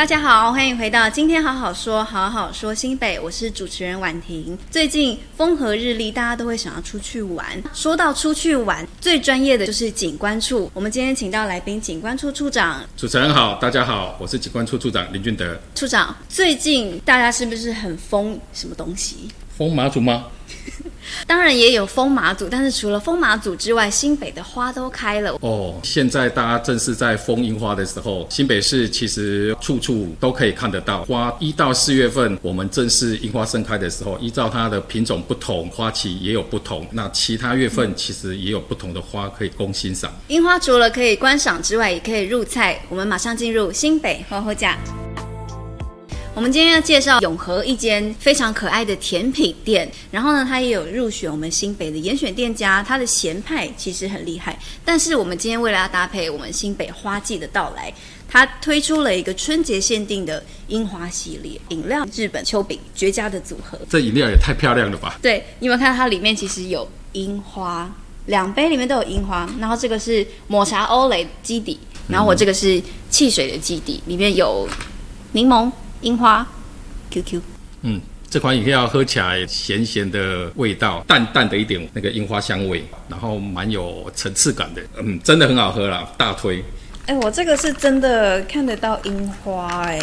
大家好，欢迎回到今天好好说，好好说新北，我是主持人婉婷。最近风和日丽，大家都会想要出去玩。说到出去玩，最专业的就是景观处。我们今天请到来宾，景观处处长。主持人好，大家好，我是景观处处长林俊德。处长，最近大家是不是很疯什么东西？疯马祖吗？当然也有风马祖，但是除了风马祖之外，新北的花都开了哦。现在大家正是在风樱花的时候，新北市其实处处都可以看得到花。一到四月份，我们正是樱花盛开的时候，依照它的品种不同，花期也有不同。那其他月份其实也有不同的花可以供欣赏。樱花除了可以观赏之外，也可以入菜。我们马上进入新北厚厚呷。我们今天要介绍永和一间非常可爱的甜品店，然后呢，它也有入选我们新北的严选店家。它的咸派其实很厉害，但是我们今天为了要搭配我们新北花季的到来，它推出了一个春节限定的樱花系列饮料，日本秋饼绝佳的组合。这饮料也太漂亮了吧？对，你有没有看到它里面其实有樱花，两杯里面都有樱花，然后这个是抹茶欧蕾基底，然后我这个是汽水的基底，里面有柠檬。樱花，QQ，嗯，这款饮料喝起来咸咸的味道，淡淡的一点那个樱花香味，然后蛮有层次感的，嗯，真的很好喝啦，大推。哎，我这个是真的看得到樱花，哎，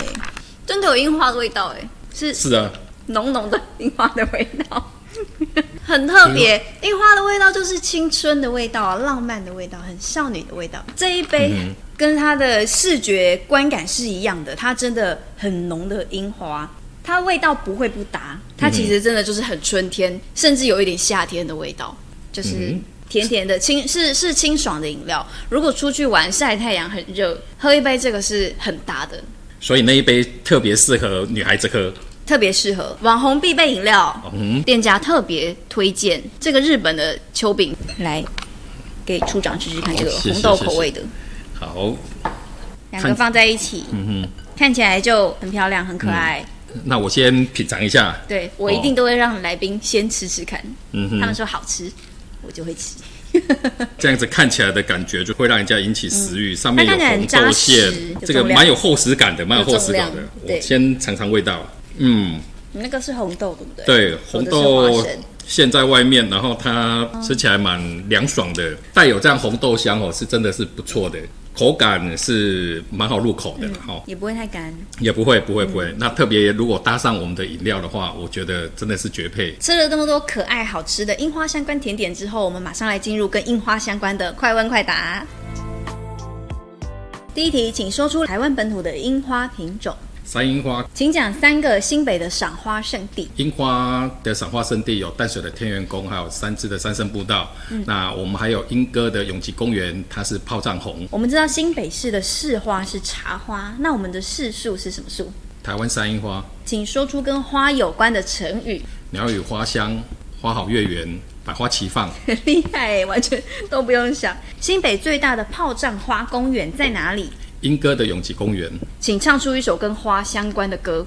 真的有樱花的味道，哎，是是啊，浓浓的樱花的味道，很特别。樱花的味道就是青春的味道，浪漫的味道，很少女的味道。这一杯。嗯跟它的视觉观感是一样的，它真的很浓的樱花，它味道不会不搭，它其实真的就是很春天，嗯、甚至有一点夏天的味道，就是甜甜的清是是清爽的饮料。如果出去玩晒太阳很热，喝一杯这个是很搭的。所以那一杯特别适合女孩子喝，特别适合网红必备饮料。嗯，店家特别推荐这个日本的秋饼，来给处长试试看这个红豆口味的。好，两个放在一起，嗯哼，看起来就很漂亮，很可爱。嗯、那我先品尝一下，对，我一定都会让来宾先吃吃看，嗯哼，他们说好吃，我就会吃。这样子看起来的感觉就会让人家引起食欲，嗯、上面有红豆馅，这个蛮有厚实感的，蛮有厚实感的。我先尝尝味道，嗯，你那个是红豆对不对？对，红豆。馅在外面，然后它吃起来蛮凉爽的，带有这样红豆香哦，是真的是不错的，口感是蛮好入口的，好、嗯，也不会太干，也不会不会不会。嗯、那特别如果搭上我们的饮料的话，我觉得真的是绝配。吃了这么多可爱好吃的樱花相关甜点之后，我们马上来进入跟樱花相关的快问快答。第一题，请说出台湾本土的樱花品种。山樱花，请讲三个新北的赏花圣地。樱花的赏花圣地有淡水的天元宫，还有三芝的三圣步道。嗯，那我们还有莺歌的永吉公园，它是炮仗红。我们知道新北市的市花是茶花，那我们的市树是什么树？台湾山樱花。请说出跟花有关的成语。鸟语花香，花好月圆，百花齐放。很 厉害，完全都不用想。新北最大的炮仗花公园在哪里？莺歌的永吉公园，请唱出一首跟花相关的歌。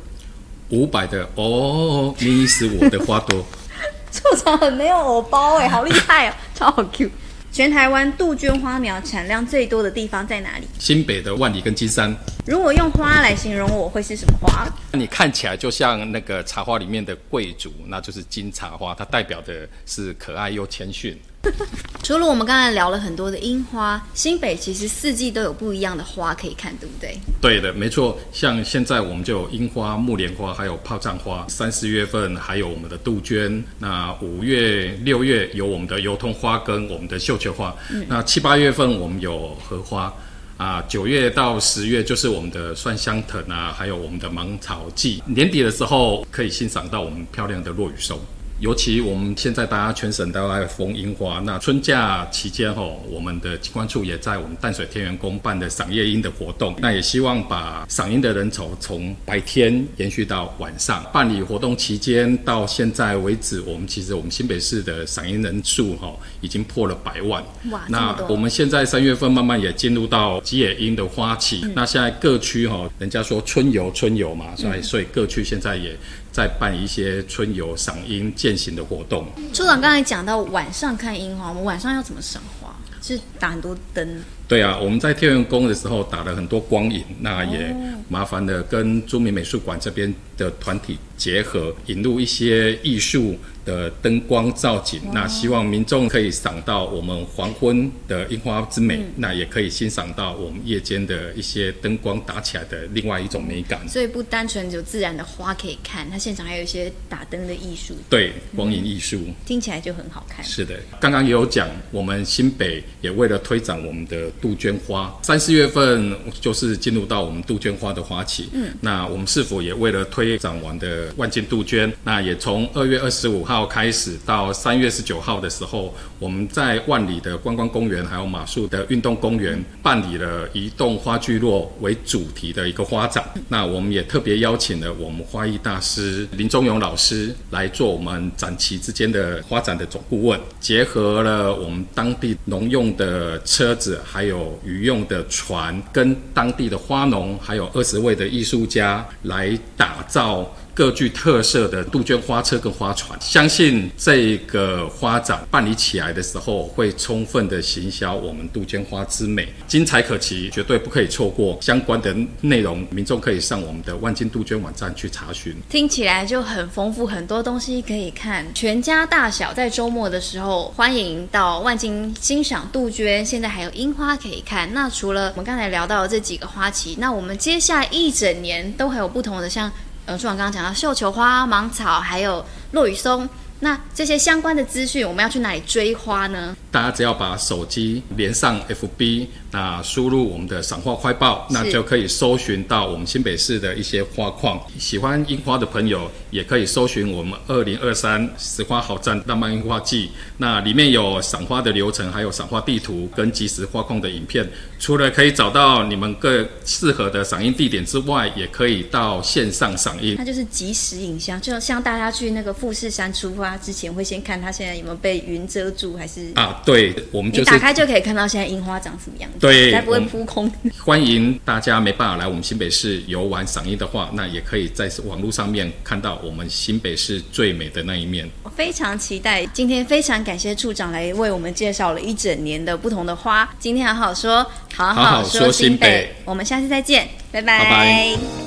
伍佰的哦，你是我的花朵。处长很没有偶包哎，好厉害哦，超好 Q。全台湾杜鹃花苗产量最多的地方在哪里？新北的万里跟金山。如果用花来形容我，会是什么花？你看起来就像那个茶花里面的贵族，那就是金茶花，它代表的是可爱又谦逊。除了我们刚才聊了很多的樱花，新北其实四季都有不一样的花可以看，对不对？对的，没错。像现在我们就有樱花、木莲花，还有炮仗花。三四月份还有我们的杜鹃。那五月、六月有我们的油桐花跟我们的绣球花。嗯、那七八月份我们有荷花。啊，九月到十月就是我们的蒜香藤啊，还有我们的芒草季。年底的时候可以欣赏到我们漂亮的落羽松。尤其我们现在大家全省都在疯樱花，那春假期间吼，我们的景观处也在我们淡水天元宫办的赏夜樱的活动，那也希望把赏樱的人潮从白天延续到晚上。办理活动期间到现在为止，我们其实我们新北市的赏樱人数吼已经破了百万。哇，那我们现在三月份慢慢也进入到吉野樱的花期，嗯、那现在各区吼，人家说春游春游嘛，所以所以各区现在也。在办一些春游赏樱践行的活动。处长刚才讲到晚上看樱花，我们晚上要怎么赏花？是打很多灯？对啊，我们在天元宫的时候打了很多光影，那也麻烦的跟著名美术馆这边的团体结合，引入一些艺术。的灯光造景，那希望民众可以赏到我们黄昏的樱花之美，嗯、那也可以欣赏到我们夜间的一些灯光打起来的另外一种美感。所以不单纯有自然的花可以看，它现场还有一些打灯的艺术，对，光影艺术、嗯，听起来就很好看。是的，刚刚也有讲，我们新北也为了推展我们的杜鹃花，三四月份就是进入到我们杜鹃花的花期。嗯，那我们是否也为了推展完的万金杜鹃，那也从二月二十五号开始到三月十九号的时候，我们在万里的观光公园还有马术的运动公园办理了移动花聚落为主题的一个花展。那我们也特别邀请了我们花艺大师林忠勇老师来做我们展期之间的花展的总顾问，结合了我们当地农用的车子，还有有渔用的船，跟当地的花农，还有二十位的艺术家来打造。各具特色的杜鹃花车跟花船，相信这个花展办理起来的时候，会充分的行销我们杜鹃花之美，精彩可期，绝对不可以错过。相关的内容，民众可以上我们的万金杜鹃网站去查询。听起来就很丰富，很多东西可以看，全家大小在周末的时候，欢迎到万金欣赏杜鹃。现在还有樱花可以看。那除了我们刚才聊到的这几个花期，那我们接下来一整年都还有不同的像。呃，处长刚刚讲到绣球花、芒草，还有落羽松，那这些相关的资讯，我们要去哪里追花呢？大家只要把手机连上 FB。那输入我们的赏花快报，那就可以搜寻到我们新北市的一些花况。喜欢樱花的朋友，也可以搜寻我们二零二三时花好站浪漫樱花季。那里面有赏花的流程，还有赏花地图跟即时花况的影片。除了可以找到你们各适合的赏樱地点之外，也可以到线上赏樱。它就是即时影像，就像大家去那个富士山出发之前，会先看它现在有没有被云遮住，还是啊？对，我们就打开就可以看到现在樱花长什么样子。对，才不会扑空。欢迎大家没办法来我们新北市游玩赏樱的话，那也可以在网络上面看到我们新北市最美的那一面。我非常期待，今天非常感谢处长来为我们介绍了一整年的不同的花。今天好好说，好好说新北，好好新北，我们下次再见，拜拜。拜拜。